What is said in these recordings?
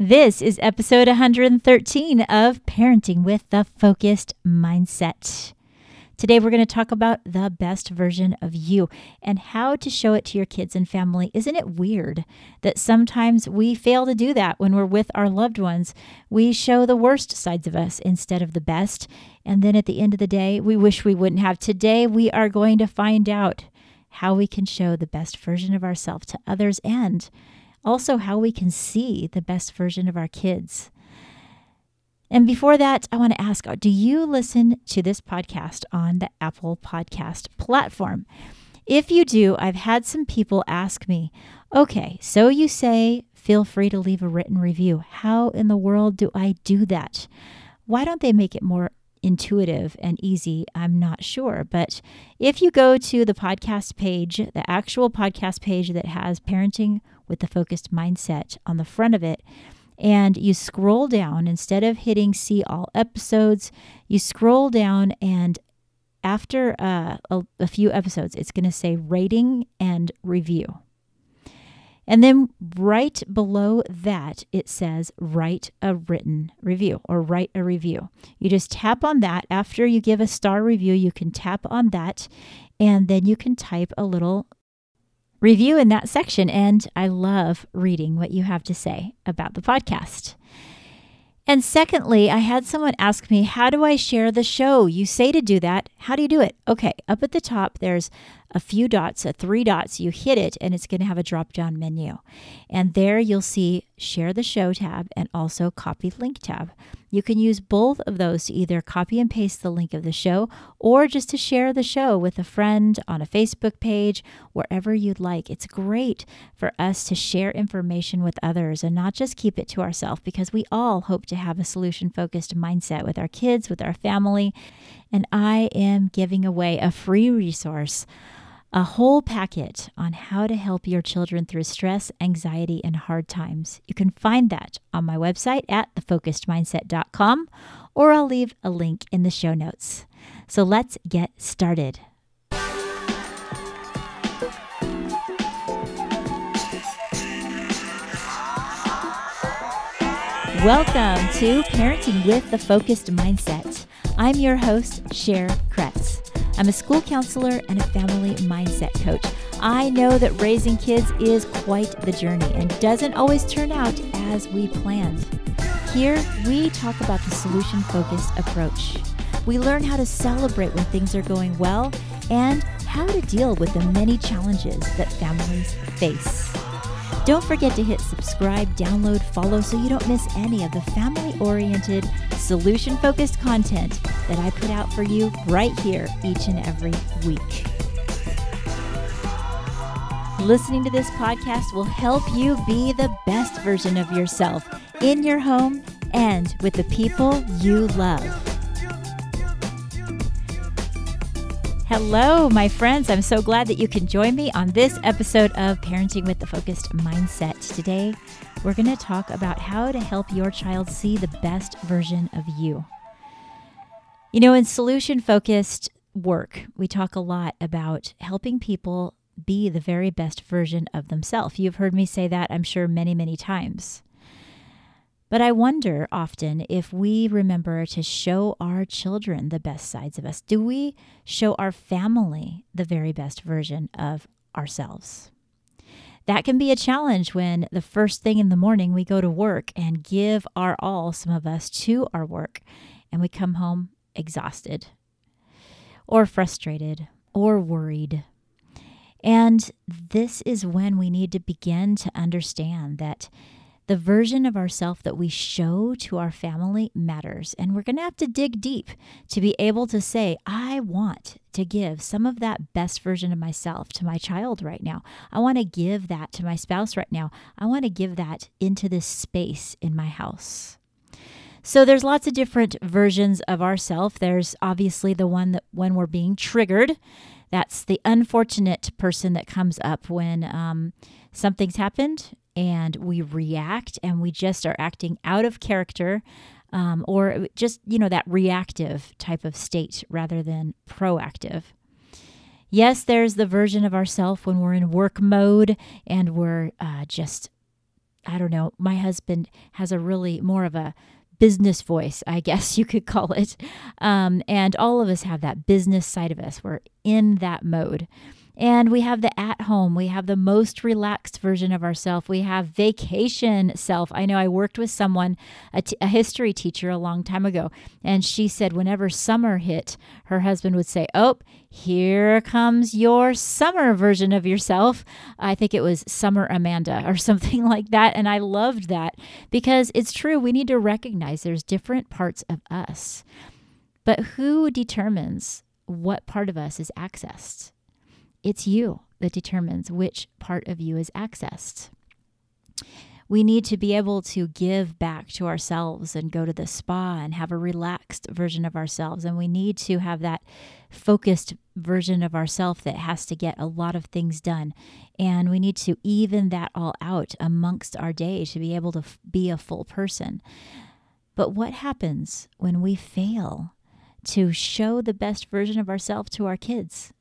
This is episode 113 of Parenting with the Focused Mindset. Today, we're going to talk about the best version of you and how to show it to your kids and family. Isn't it weird that sometimes we fail to do that when we're with our loved ones? We show the worst sides of us instead of the best. And then at the end of the day, we wish we wouldn't have. Today, we are going to find out how we can show the best version of ourselves to others and also how we can see the best version of our kids. And before that, I want to ask uh, do you listen to this podcast on the Apple Podcast platform? If you do, I've had some people ask me, okay, so you say feel free to leave a written review. How in the world do I do that? Why don't they make it more intuitive and easy? I'm not sure. But if you go to the podcast page, the actual podcast page that has parenting with the focused mindset on the front of it. And you scroll down instead of hitting see all episodes, you scroll down and after uh, a, a few episodes, it's going to say rating and review. And then right below that, it says write a written review or write a review. You just tap on that. After you give a star review, you can tap on that and then you can type a little review in that section. And I love reading what you have to say about the podcast. And secondly, I had someone ask me, How do I share the show? You say to do that. How do you do it? Okay, up at the top, there's a few dots, a three dots. You hit it, and it's going to have a drop down menu. And there you'll see Share the Show tab and also Copy Link tab. You can use both of those to either copy and paste the link of the show or just to share the show with a friend on a Facebook page, wherever you'd like. It's great for us to share information with others and not just keep it to ourselves because we all hope to have a solution focused mindset with our kids, with our family. And I am giving away a free resource a whole packet on how to help your children through stress, anxiety, and hard times. You can find that on my website at thefocusedmindset.com, or I'll leave a link in the show notes. So let's get started. Welcome to Parenting with the Focused Mindset. I'm your host, Cher Kretz. I'm a school counselor and a family mindset coach. I know that raising kids is quite the journey and doesn't always turn out as we planned. Here, we talk about the solution focused approach. We learn how to celebrate when things are going well and how to deal with the many challenges that families face. Don't forget to hit subscribe, download, follow so you don't miss any of the family oriented, solution focused content that I put out for you right here each and every week. Listening to this podcast will help you be the best version of yourself in your home and with the people you love. Hello, my friends. I'm so glad that you can join me on this episode of Parenting with the Focused Mindset. Today, we're going to talk about how to help your child see the best version of you. You know, in solution focused work, we talk a lot about helping people be the very best version of themselves. You've heard me say that, I'm sure, many, many times. But I wonder often if we remember to show our children the best sides of us. Do we show our family the very best version of ourselves? That can be a challenge when the first thing in the morning we go to work and give our all, some of us, to our work, and we come home exhausted or frustrated or worried. And this is when we need to begin to understand that the version of ourself that we show to our family matters. And we're going to have to dig deep to be able to say, I want to give some of that best version of myself to my child right now. I want to give that to my spouse right now. I want to give that into this space in my house. So there's lots of different versions of ourself. There's obviously the one that when we're being triggered, that's the unfortunate person that comes up when um, something's happened and we react and we just are acting out of character um, or just, you know, that reactive type of state rather than proactive. Yes, there's the version of ourself when we're in work mode and we're uh, just I don't know, my husband has a really more of a business voice, I guess you could call it. Um, and all of us have that business side of us. We're in that mode. And we have the at home, we have the most relaxed version of ourself. We have vacation self. I know I worked with someone, a, t- a history teacher, a long time ago, and she said whenever summer hit, her husband would say, Oh, here comes your summer version of yourself. I think it was Summer Amanda or something like that. And I loved that because it's true. We need to recognize there's different parts of us. But who determines what part of us is accessed? It's you that determines which part of you is accessed. We need to be able to give back to ourselves and go to the spa and have a relaxed version of ourselves. And we need to have that focused version of ourselves that has to get a lot of things done. And we need to even that all out amongst our day to be able to f- be a full person. But what happens when we fail to show the best version of ourselves to our kids?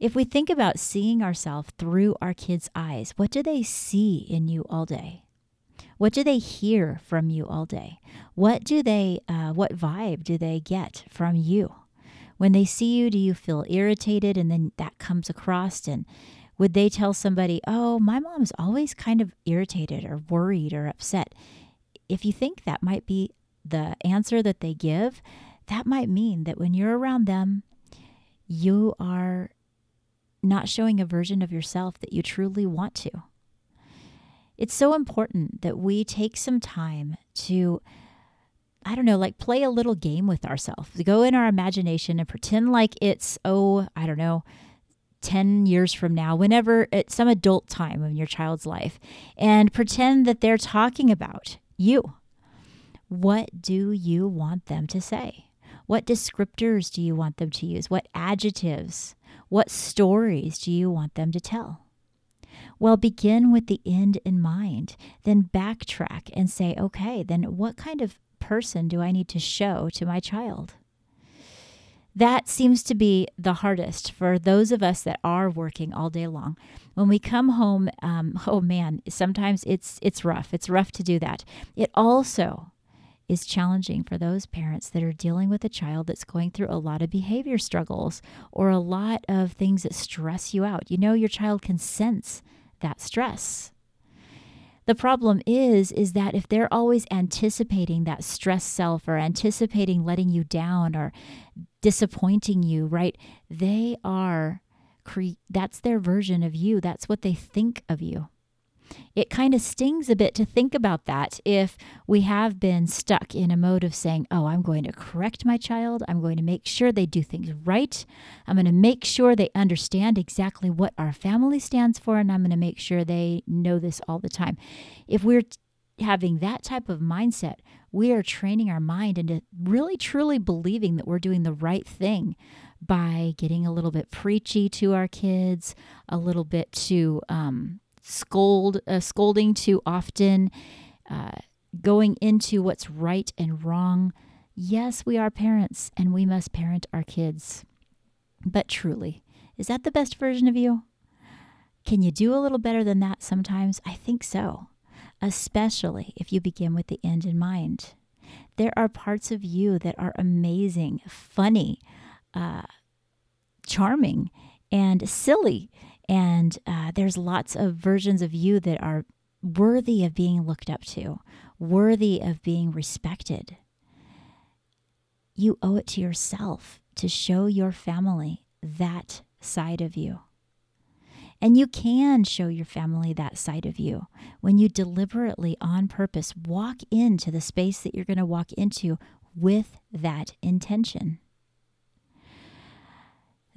If we think about seeing ourselves through our kids' eyes, what do they see in you all day? What do they hear from you all day? What do they, uh, what vibe do they get from you? When they see you, do you feel irritated and then that comes across? And would they tell somebody, oh, my mom's always kind of irritated or worried or upset? If you think that might be the answer that they give, that might mean that when you're around them, you are not showing a version of yourself that you truly want to. It's so important that we take some time to, I don't know, like play a little game with ourselves, go in our imagination and pretend like it's, oh, I don't know, 10 years from now, whenever at some adult time in your child's life, and pretend that they're talking about you. What do you want them to say? What descriptors do you want them to use? What adjectives? What stories do you want them to tell? Well, begin with the end in mind, then backtrack and say, okay, then what kind of person do I need to show to my child? That seems to be the hardest for those of us that are working all day long. When we come home, um, oh man, sometimes it's it's rough. It's rough to do that. It also is challenging for those parents that are dealing with a child that's going through a lot of behavior struggles or a lot of things that stress you out. You know your child can sense that stress. The problem is is that if they're always anticipating that stress self or anticipating letting you down or disappointing you, right? They are cre- that's their version of you. That's what they think of you it kind of stings a bit to think about that if we have been stuck in a mode of saying, Oh, I'm going to correct my child. I'm going to make sure they do things right. I'm going to make sure they understand exactly what our family stands for. And I'm going to make sure they know this all the time. If we're having that type of mindset, we are training our mind into really truly believing that we're doing the right thing by getting a little bit preachy to our kids, a little bit too um, scold, uh, scolding too often, uh, going into what's right and wrong. Yes, we are parents and we must parent our kids. But truly, is that the best version of you? Can you do a little better than that sometimes? I think so, especially if you begin with the end in mind. There are parts of you that are amazing, funny, uh, charming, and silly and uh, there's lots of versions of you that are worthy of being looked up to, worthy of being respected. You owe it to yourself to show your family that side of you. And you can show your family that side of you when you deliberately, on purpose, walk into the space that you're going to walk into with that intention.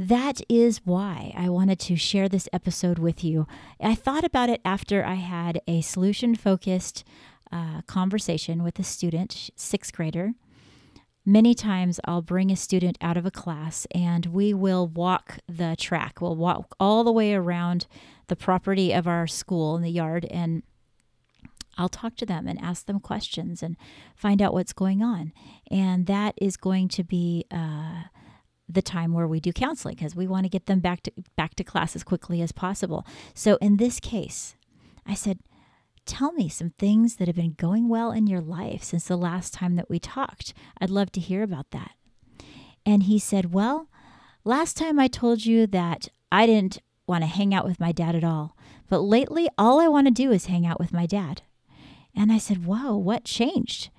That is why I wanted to share this episode with you. I thought about it after I had a solution focused uh, conversation with a student, sixth grader. Many times I'll bring a student out of a class and we will walk the track. We'll walk all the way around the property of our school in the yard and I'll talk to them and ask them questions and find out what's going on. And that is going to be uh, the time where we do counseling because we want to get them back to back to class as quickly as possible. So in this case, I said, tell me some things that have been going well in your life since the last time that we talked. I'd love to hear about that. And he said, Well, last time I told you that I didn't want to hang out with my dad at all, but lately all I want to do is hang out with my dad. And I said, Whoa, what changed?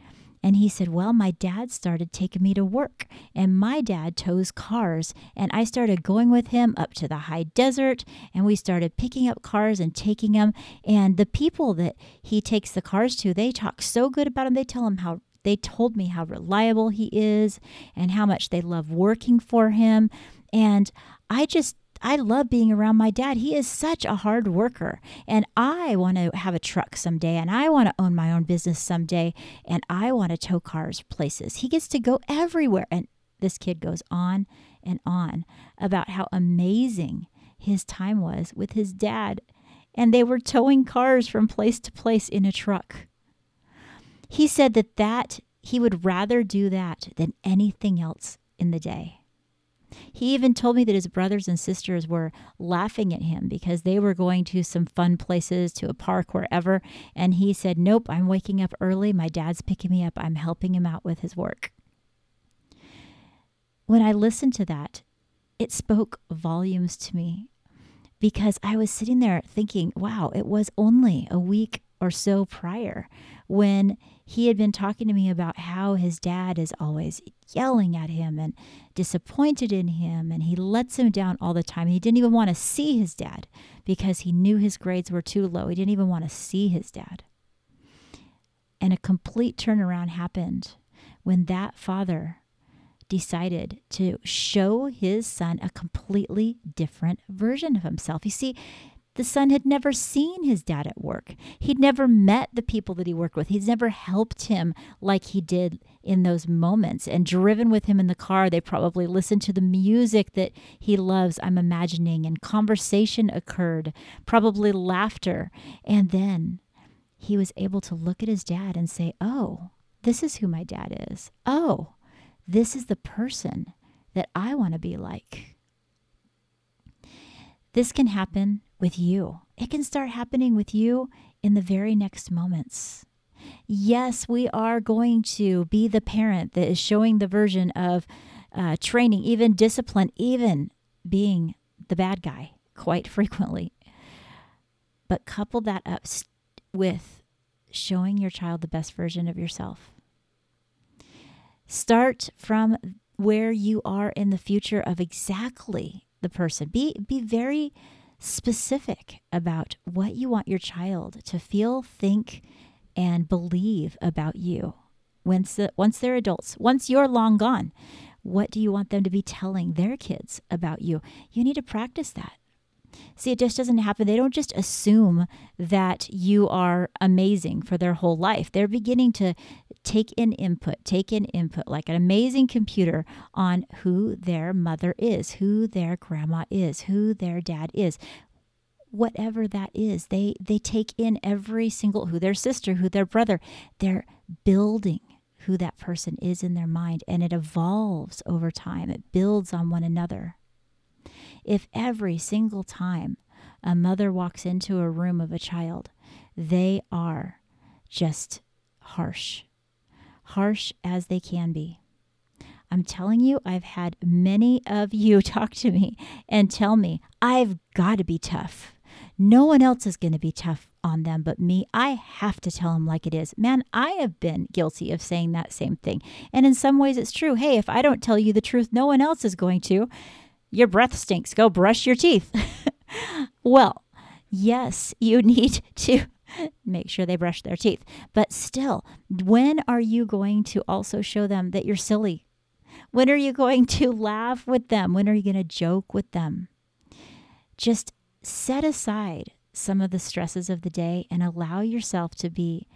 And he said, Well, my dad started taking me to work, and my dad tows cars. And I started going with him up to the high desert, and we started picking up cars and taking them. And the people that he takes the cars to, they talk so good about him. They tell him how they told me how reliable he is and how much they love working for him. And I just I love being around my dad. He is such a hard worker. And I want to have a truck someday and I want to own my own business someday and I want to tow cars places. He gets to go everywhere. And this kid goes on and on about how amazing his time was with his dad. And they were towing cars from place to place in a truck. He said that that he would rather do that than anything else in the day. He even told me that his brothers and sisters were laughing at him because they were going to some fun places, to a park, wherever. And he said, Nope, I'm waking up early. My dad's picking me up. I'm helping him out with his work. When I listened to that, it spoke volumes to me because I was sitting there thinking, wow, it was only a week or so prior when he had been talking to me about how his dad is always yelling at him and disappointed in him and he lets him down all the time. He didn't even want to see his dad because he knew his grades were too low. He didn't even want to see his dad. And a complete turnaround happened when that father decided to show his son a completely different version of himself. You see, the son had never seen his dad at work. He'd never met the people that he worked with. He's never helped him like he did in those moments and driven with him in the car. They probably listened to the music that he loves, I'm imagining, and conversation occurred, probably laughter. And then he was able to look at his dad and say, Oh, this is who my dad is. Oh, this is the person that I want to be like. This can happen with you. It can start happening with you in the very next moments. Yes, we are going to be the parent that is showing the version of uh, training, even discipline, even being the bad guy quite frequently. But couple that up with showing your child the best version of yourself. Start from where you are in the future of exactly the person. Be be very specific about what you want your child to feel, think, and believe about you once, the, once they're adults, once you're long gone. What do you want them to be telling their kids about you? You need to practice that. See, it just doesn't happen. They don't just assume that you are amazing for their whole life. They're beginning to take in input, take in input like an amazing computer on who their mother is, who their grandma is, who their dad is. Whatever that is, they they take in every single who their sister, who their brother. They're building who that person is in their mind and it evolves over time. It builds on one another. If every single time a mother walks into a room of a child, they are just harsh harsh as they can be. I'm telling you, I've had many of you talk to me and tell me, I've got to be tough. No one else is going to be tough on them but me. I have to tell them like it is. Man, I have been guilty of saying that same thing. And in some ways, it's true. Hey, if I don't tell you the truth, no one else is going to. Your breath stinks. Go brush your teeth. well, yes, you need to make sure they brush their teeth. But still, when are you going to also show them that you're silly? When are you going to laugh with them? When are you going to joke with them? Just set aside some of the stresses of the day and allow yourself to be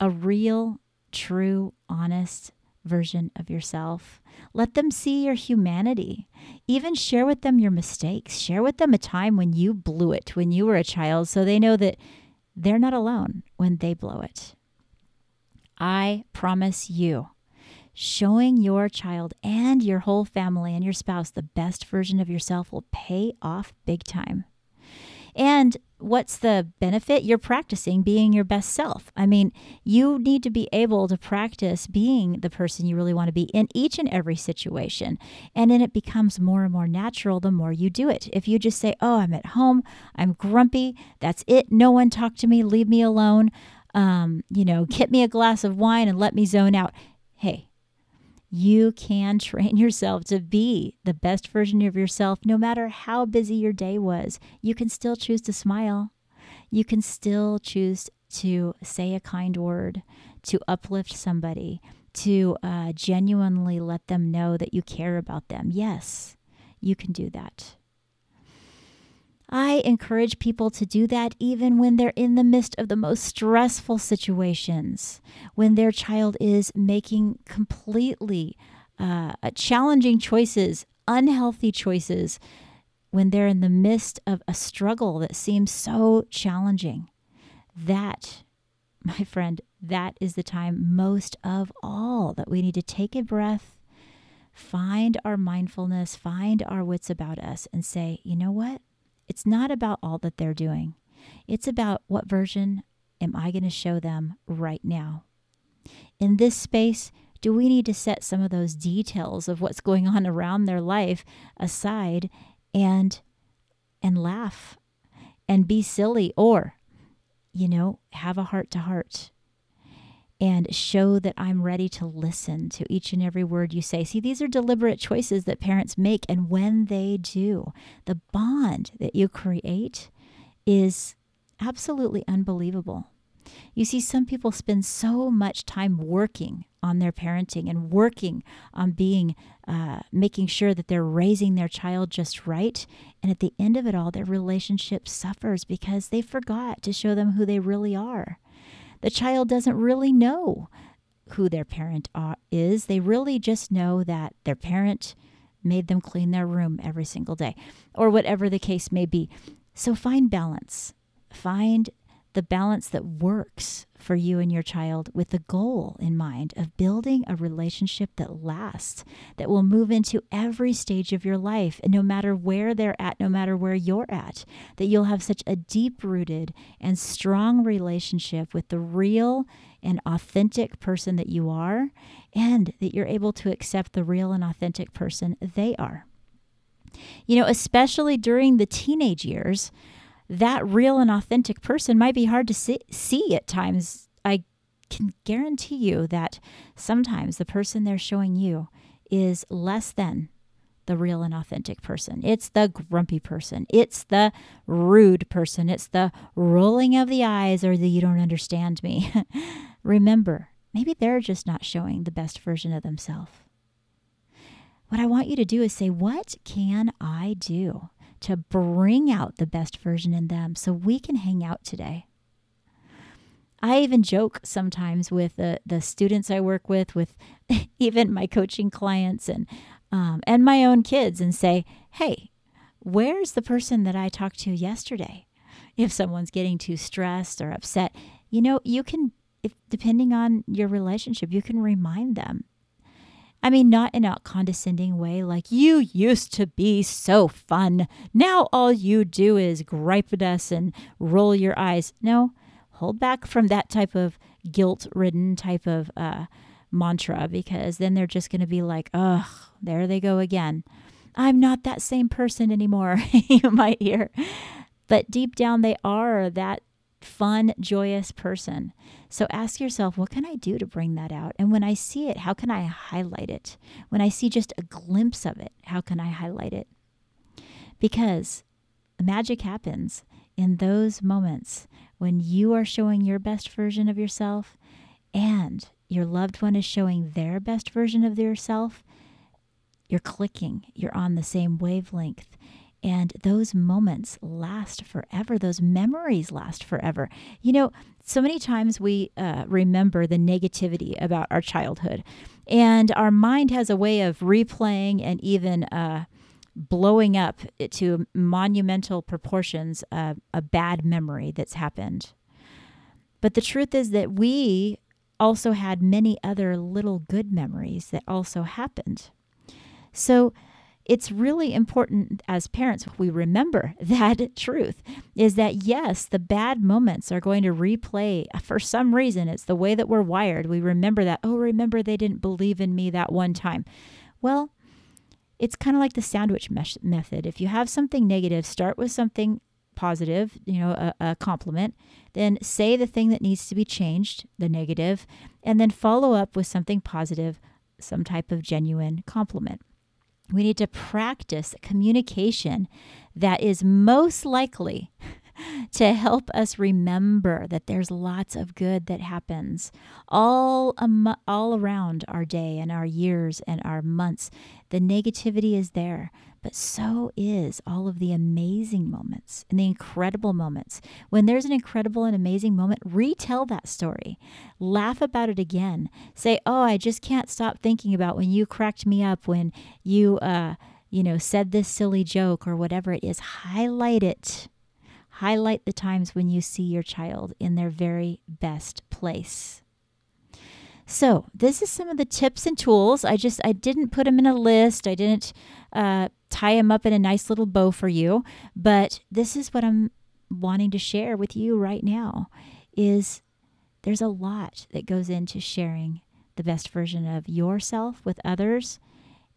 a real, true, honest version of yourself. Let them see your humanity. Even share with them your mistakes. Share with them a time when you blew it when you were a child so they know that they're not alone when they blow it. I promise you, showing your child and your whole family and your spouse the best version of yourself will pay off big time. And what's the benefit? You're practicing being your best self. I mean, you need to be able to practice being the person you really want to be in each and every situation. And then it becomes more and more natural the more you do it. If you just say, Oh, I'm at home, I'm grumpy, that's it, no one talk to me, leave me alone, um, you know, get me a glass of wine and let me zone out. Hey, you can train yourself to be the best version of yourself no matter how busy your day was. You can still choose to smile. You can still choose to say a kind word, to uplift somebody, to uh, genuinely let them know that you care about them. Yes, you can do that. I encourage people to do that even when they're in the midst of the most stressful situations, when their child is making completely uh, challenging choices, unhealthy choices, when they're in the midst of a struggle that seems so challenging. That, my friend, that is the time most of all that we need to take a breath, find our mindfulness, find our wits about us, and say, you know what? It's not about all that they're doing. It's about what version am I going to show them right now. In this space, do we need to set some of those details of what's going on around their life aside and and laugh and be silly or you know, have a heart to heart and show that I'm ready to listen to each and every word you say. See, these are deliberate choices that parents make. And when they do, the bond that you create is absolutely unbelievable. You see, some people spend so much time working on their parenting and working on being, uh, making sure that they're raising their child just right. And at the end of it all, their relationship suffers because they forgot to show them who they really are the child doesn't really know who their parent is. They really just know that their parent made them clean their room every single day, or whatever the case may be. So find balance. Find the balance that works for you and your child with the goal in mind of building a relationship that lasts, that will move into every stage of your life. And no matter where they're at, no matter where you're at, that you'll have such a deep rooted and strong relationship with the real and authentic person that you are, and that you're able to accept the real and authentic person they are. You know, especially during the teenage years, that real and authentic person might be hard to see, see at times. I can guarantee you that sometimes the person they're showing you is less than the real and authentic person. It's the grumpy person. It's the rude person. It's the rolling of the eyes or the you don't understand me. Remember, maybe they're just not showing the best version of themselves. What I want you to do is say, What can I do to bring out the best version in them so we can hang out today. I even joke sometimes with the, the students I work with, with even my coaching clients and um, and my own kids, and say, "Hey, where's the person that I talked to yesterday?" If someone's getting too stressed or upset, you know, you can, if depending on your relationship, you can remind them I mean, not in a condescending way, like, you used to be so fun. Now all you do is gripe at us and roll your eyes. No, hold back from that type of guilt ridden type of uh, mantra because then they're just going to be like, ugh, there they go again. I'm not that same person anymore, you might hear. But deep down, they are that fun, joyous person. So ask yourself, what can I do to bring that out? And when I see it, how can I highlight it? When I see just a glimpse of it, how can I highlight it? Because magic happens in those moments when you are showing your best version of yourself and your loved one is showing their best version of yourself. You're clicking, you're on the same wavelength, and those moments last forever. Those memories last forever. You know, so many times we uh, remember the negativity about our childhood, and our mind has a way of replaying and even uh, blowing up to monumental proportions a bad memory that's happened. But the truth is that we also had many other little good memories that also happened. So it's really important as parents we remember that truth is that yes the bad moments are going to replay. For some reason it's the way that we're wired. We remember that oh remember they didn't believe in me that one time. Well it's kind of like the sandwich mesh- method. If you have something negative start with something positive you know a, a compliment then say the thing that needs to be changed the negative and then follow up with something positive some type of genuine compliment we need to practice communication that is most likely to help us remember that there's lots of good that happens all um, all around our day and our years and our months. The negativity is there, but so is all of the amazing moments and the incredible moments. When there's an incredible and amazing moment, retell that story. Laugh about it again. Say, "Oh, I just can't stop thinking about when you cracked me up when you uh, you know, said this silly joke or whatever it is. Highlight it. Highlight the times when you see your child in their very best place. So, this is some of the tips and tools. I just I didn't put them in a list. I didn't uh, tie them up in a nice little bow for you, but this is what I'm wanting to share with you right now. Is there's a lot that goes into sharing the best version of yourself with others,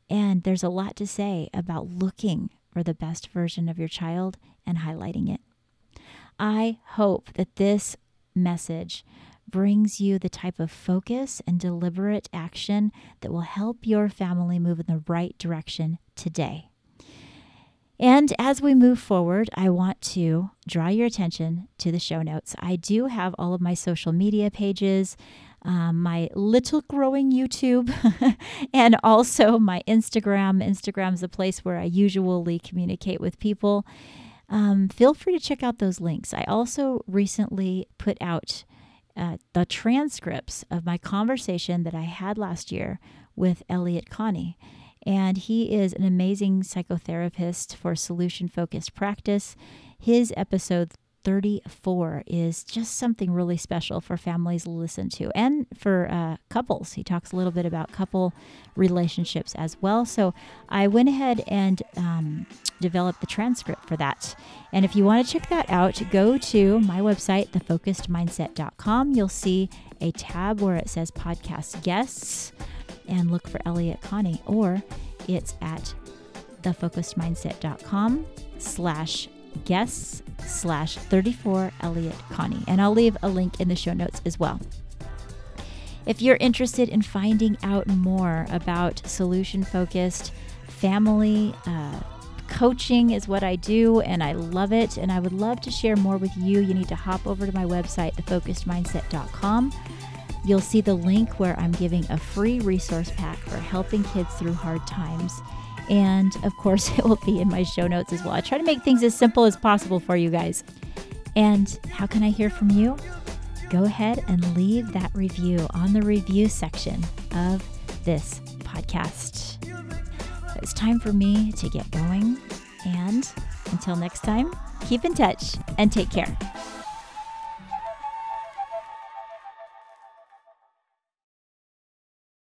and there's a lot to say about looking for the best version of your child and highlighting it. I hope that this message brings you the type of focus and deliberate action that will help your family move in the right direction today. And as we move forward, I want to draw your attention to the show notes. I do have all of my social media pages, um, my little growing YouTube, and also my Instagram. Instagram is a place where I usually communicate with people. Um, feel free to check out those links. I also recently put out uh, the transcripts of my conversation that I had last year with Elliott Connie. And he is an amazing psychotherapist for solution focused practice. His episode 34 is just something really special for families to listen to and for uh, couples. He talks a little bit about couple relationships as well. So I went ahead and um, developed the transcript for that. And if you want to check that out, go to my website, thefocusedmindset.com. You'll see a tab where it says podcast guests and look for Elliott Connie, or it's at thefocusedmindset.com slash guests slash 34 Elliott Connie. And I'll leave a link in the show notes as well. If you're interested in finding out more about solution focused family, uh, coaching is what I do, and I love it. And I would love to share more with you. You need to hop over to my website, thefocusedmindset.com. You'll see the link where I'm giving a free resource pack for helping kids through hard times. And of course, it will be in my show notes as well. I try to make things as simple as possible for you guys. And how can I hear from you? Go ahead and leave that review on the review section of this podcast. It's time for me to get going. And until next time, keep in touch and take care.